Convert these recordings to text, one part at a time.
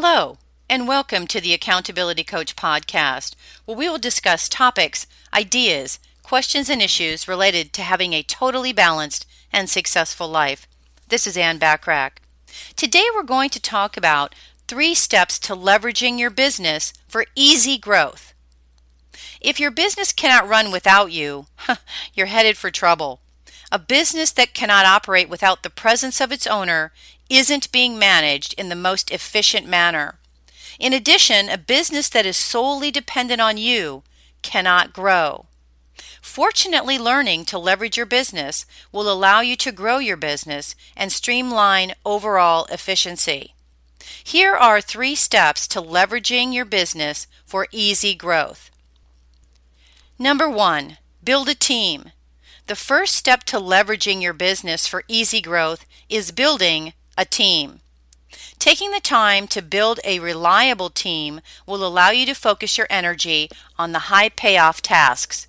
Hello, and welcome to the Accountability Coach podcast, where we will discuss topics, ideas, questions, and issues related to having a totally balanced and successful life. This is Ann Bachrach. Today we're going to talk about three steps to leveraging your business for easy growth. If your business cannot run without you, you're headed for trouble. A business that cannot operate without the presence of its owner isn't being managed in the most efficient manner. In addition, a business that is solely dependent on you cannot grow. Fortunately, learning to leverage your business will allow you to grow your business and streamline overall efficiency. Here are three steps to leveraging your business for easy growth. Number one, build a team. The first step to leveraging your business for easy growth is building a team. Taking the time to build a reliable team will allow you to focus your energy on the high payoff tasks.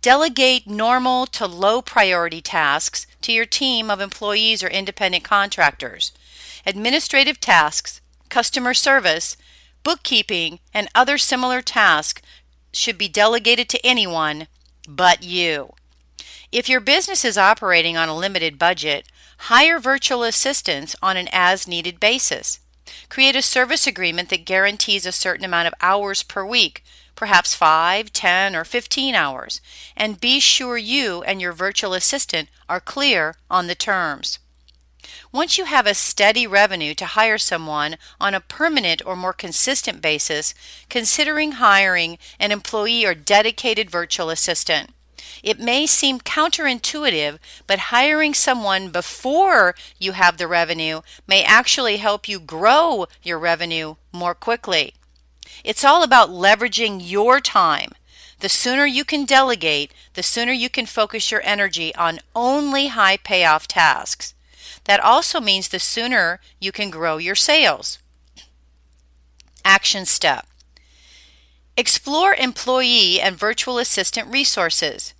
Delegate normal to low priority tasks to your team of employees or independent contractors. Administrative tasks, customer service, bookkeeping, and other similar tasks should be delegated to anyone but you. If your business is operating on a limited budget, hire virtual assistants on an as needed basis. Create a service agreement that guarantees a certain amount of hours per week, perhaps 5, 10, or 15 hours, and be sure you and your virtual assistant are clear on the terms. Once you have a steady revenue to hire someone on a permanent or more consistent basis, considering hiring an employee or dedicated virtual assistant. It may seem counterintuitive, but hiring someone before you have the revenue may actually help you grow your revenue more quickly. It's all about leveraging your time. The sooner you can delegate, the sooner you can focus your energy on only high payoff tasks. That also means the sooner you can grow your sales. Action step Explore employee and virtual assistant resources.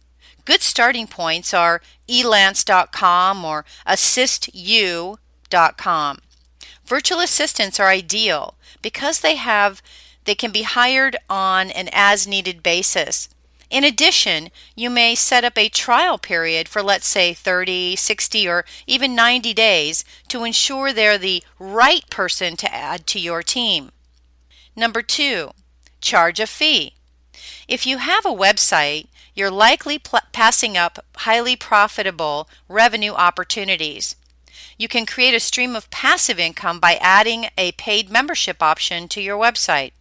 Good starting points are elance.com or assistu.com. Virtual assistants are ideal because they have they can be hired on an as needed basis. In addition, you may set up a trial period for let's say 30, 60 or even 90 days to ensure they're the right person to add to your team. Number 2, charge a fee. If you have a website, you're likely pl- passing up highly profitable revenue opportunities. You can create a stream of passive income by adding a paid membership option to your website.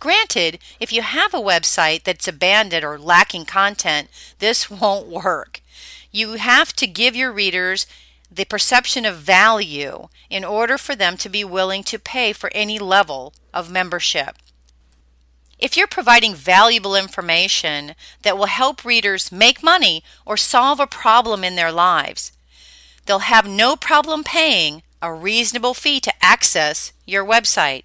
Granted, if you have a website that's abandoned or lacking content, this won't work. You have to give your readers the perception of value in order for them to be willing to pay for any level of membership. If you're providing valuable information that will help readers make money or solve a problem in their lives, they'll have no problem paying a reasonable fee to access your website.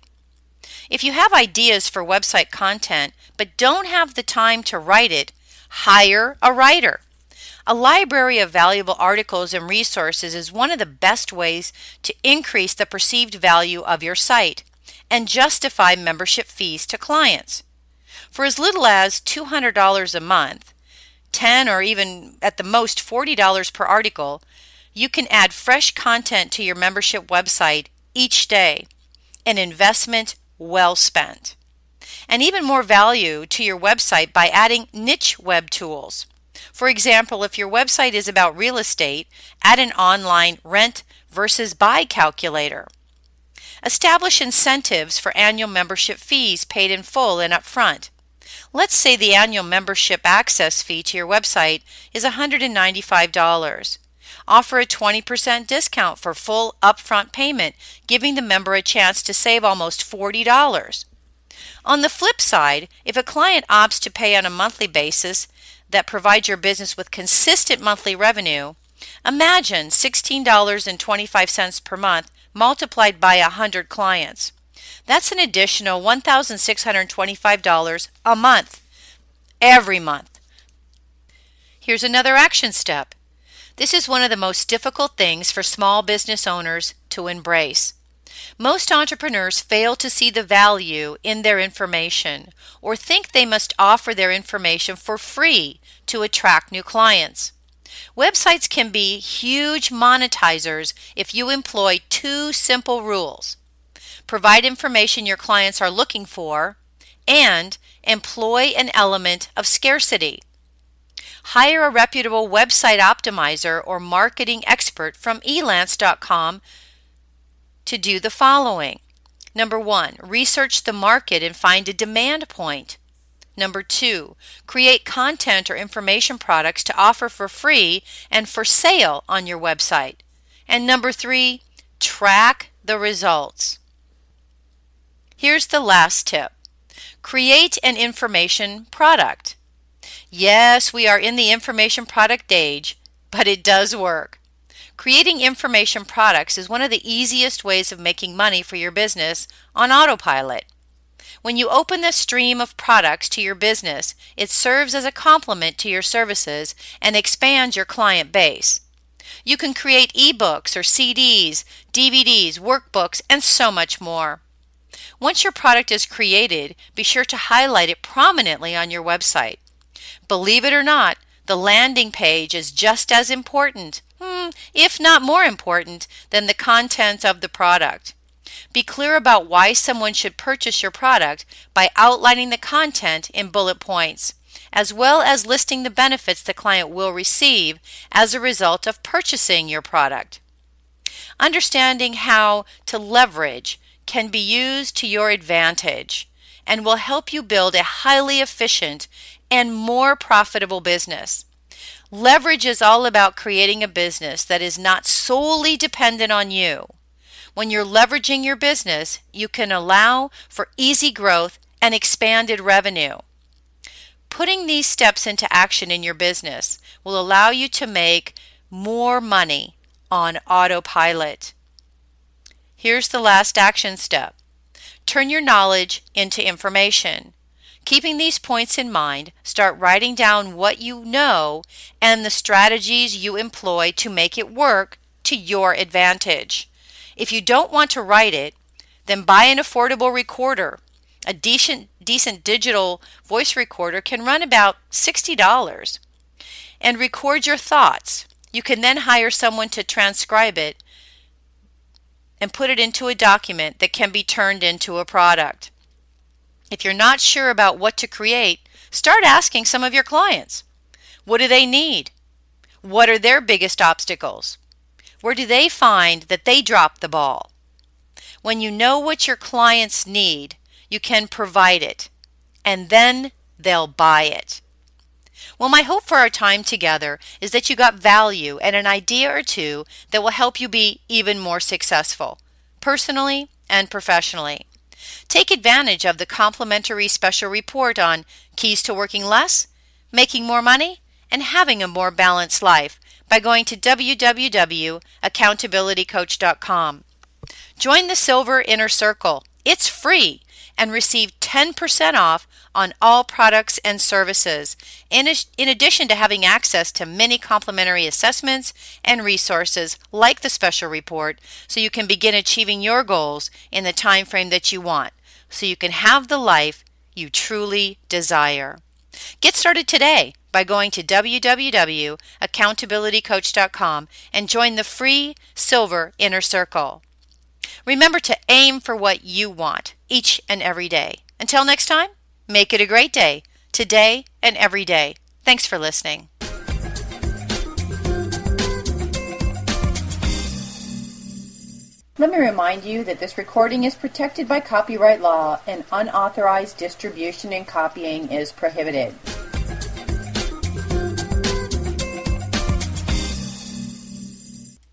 If you have ideas for website content but don't have the time to write it, hire a writer. A library of valuable articles and resources is one of the best ways to increase the perceived value of your site and justify membership fees to clients. For as little as $200 a month, 10 or even at the most $40 per article, you can add fresh content to your membership website each day, an investment well spent. And even more value to your website by adding niche web tools. For example, if your website is about real estate, add an online rent versus buy calculator. Establish incentives for annual membership fees paid in full and upfront. Let's say the annual membership access fee to your website is $195. Offer a 20% discount for full upfront payment, giving the member a chance to save almost $40. On the flip side, if a client opts to pay on a monthly basis that provides your business with consistent monthly revenue, imagine $16.25 per month multiplied by 100 clients. That's an additional $1,625 a month, every month. Here's another action step. This is one of the most difficult things for small business owners to embrace. Most entrepreneurs fail to see the value in their information or think they must offer their information for free to attract new clients. Websites can be huge monetizers if you employ two simple rules provide information your clients are looking for, and employ an element of scarcity. Hire a reputable website optimizer or marketing expert from elance.com to do the following. Number one, research the market and find a demand point. Number two, create content or information products to offer for free and for sale on your website. And number three, track the results. Here's the last tip create an information product. Yes, we are in the information product age, but it does work. Creating information products is one of the easiest ways of making money for your business on autopilot. When you open the stream of products to your business, it serves as a complement to your services and expands your client base. You can create ebooks or CDs, DVDs, workbooks, and so much more. Once your product is created, be sure to highlight it prominently on your website. Believe it or not, the landing page is just as important, hmm, if not more important, than the content of the product. Be clear about why someone should purchase your product by outlining the content in bullet points, as well as listing the benefits the client will receive as a result of purchasing your product. Understanding how to leverage can be used to your advantage and will help you build a highly efficient and more profitable business. Leverage is all about creating a business that is not solely dependent on you. When you're leveraging your business, you can allow for easy growth and expanded revenue. Putting these steps into action in your business will allow you to make more money on autopilot. Here's the last action step turn your knowledge into information. Keeping these points in mind, start writing down what you know and the strategies you employ to make it work to your advantage. If you don't want to write it, then buy an affordable recorder. A decent, decent digital voice recorder can run about $60. And record your thoughts. You can then hire someone to transcribe it and put it into a document that can be turned into a product. If you're not sure about what to create, start asking some of your clients. What do they need? What are their biggest obstacles? Where do they find that they drop the ball? When you know what your clients need, you can provide it, and then they'll buy it. Well, my hope for our time together is that you got value and an idea or two that will help you be even more successful, personally and professionally. Take advantage of the complimentary special report on keys to working less, making more money, and having a more balanced life by going to www.accountabilitycoach.com. Join the Silver Inner Circle. It's free and receive 10% off on all products and services, in, in addition to having access to many complimentary assessments and resources like the special report so you can begin achieving your goals in the time frame that you want so you can have the life you truly desire. Get started today by going to www.accountabilitycoach.com and join the free Silver Inner Circle. Remember to aim for what you want each and every day. Until next time, make it a great day, today and every day. Thanks for listening. Let me remind you that this recording is protected by copyright law and unauthorized distribution and copying is prohibited.